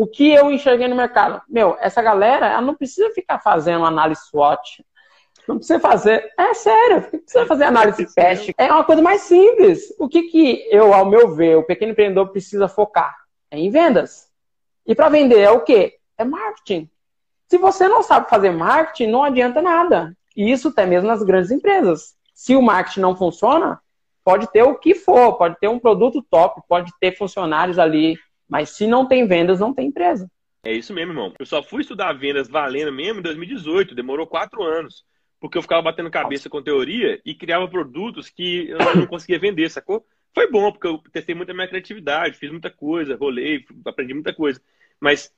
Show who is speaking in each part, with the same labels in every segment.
Speaker 1: o que eu enxerguei no mercado? Meu, essa galera, ela não precisa ficar fazendo análise SWOT. Não precisa fazer. É sério, não precisa fazer análise PEST. É uma coisa mais simples. O que, que eu, ao meu ver, o pequeno empreendedor precisa focar? É em vendas. E para vender é o quê? É marketing. Se você não sabe fazer marketing, não adianta nada. E isso até mesmo nas grandes empresas. Se o marketing não funciona, pode ter o que for, pode ter um produto top, pode ter funcionários ali mas se não tem vendas, não tem empresa.
Speaker 2: É isso mesmo, irmão. Eu só fui estudar vendas valendo mesmo em 2018, demorou quatro anos. Porque eu ficava batendo cabeça com teoria e criava produtos que eu não conseguia vender, sacou? Foi bom, porque eu testei muita minha criatividade, fiz muita coisa, rolei, aprendi muita coisa. Mas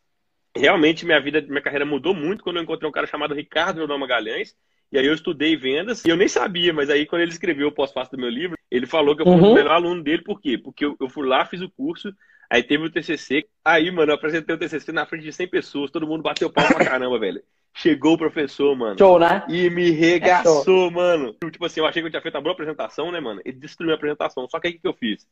Speaker 2: realmente minha vida, minha carreira mudou muito quando eu encontrei um cara chamado Ricardo Leonel Magalhães. E aí eu estudei vendas e eu nem sabia, mas aí quando ele escreveu o pós-fácil do meu livro, ele falou que eu fui uhum. o melhor aluno dele, por quê? Porque eu, eu fui lá, fiz o curso, Aí teve o TCC. Aí, mano, eu apresentei o TCC na frente de 100 pessoas. Todo mundo bateu palma pra caramba, velho. Chegou o professor, mano.
Speaker 1: Show, né?
Speaker 2: E me regaçou, é mano. Tipo assim, eu achei que eu tinha feito uma boa apresentação, né, mano? Ele destruiu a apresentação. Só que aí o que eu fiz?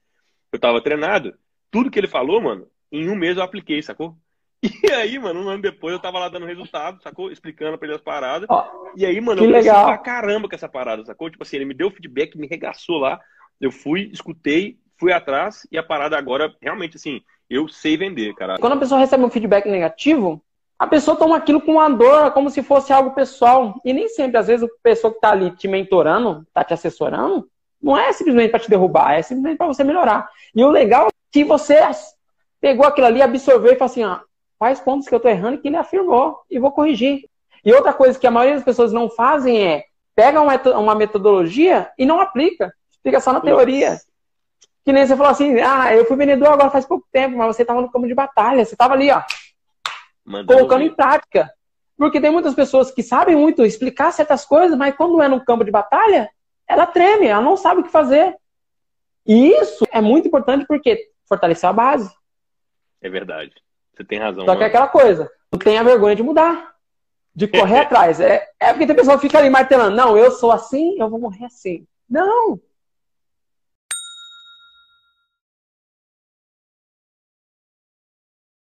Speaker 2: Eu tava treinado. Tudo que ele falou, mano, em um mês eu apliquei, sacou? E aí, mano, um ano depois eu tava lá dando resultado, sacou? Explicando pra ele as paradas. Oh, e aí, mano, eu
Speaker 1: legal.
Speaker 2: pra caramba com essa parada, sacou? Tipo assim, ele me deu feedback, me regaçou lá. Eu fui, escutei, fui atrás e a parada agora, realmente, assim, eu sei vender, cara.
Speaker 1: Quando a pessoa recebe um feedback negativo, a pessoa toma aquilo com uma dor, como se fosse algo pessoal. E nem sempre, às vezes, a pessoa que está ali te mentorando, está te assessorando, não é simplesmente para te derrubar, é simplesmente para você melhorar. E o legal é que você pegou aquilo ali, absorveu e falou assim: ó, quais pontos que eu estou errando que ele afirmou e vou corrigir. E outra coisa que a maioria das pessoas não fazem é pega uma metodologia e não aplica, fica só na teoria. Que nem você falou assim, ah, eu fui vendedor agora faz pouco tempo, mas você estava no campo de batalha, você estava ali, ó, Mandando colocando ver. em prática. Porque tem muitas pessoas que sabem muito explicar certas coisas, mas quando é no campo de batalha, ela treme, ela não sabe o que fazer. E isso é muito importante porque fortaleceu a base.
Speaker 2: É verdade. Você tem razão.
Speaker 1: Só mano. que é aquela coisa, não tenha vergonha de mudar, de correr atrás. É, é porque tem pessoa que fica ali martelando, não, eu sou assim, eu vou morrer assim. Não,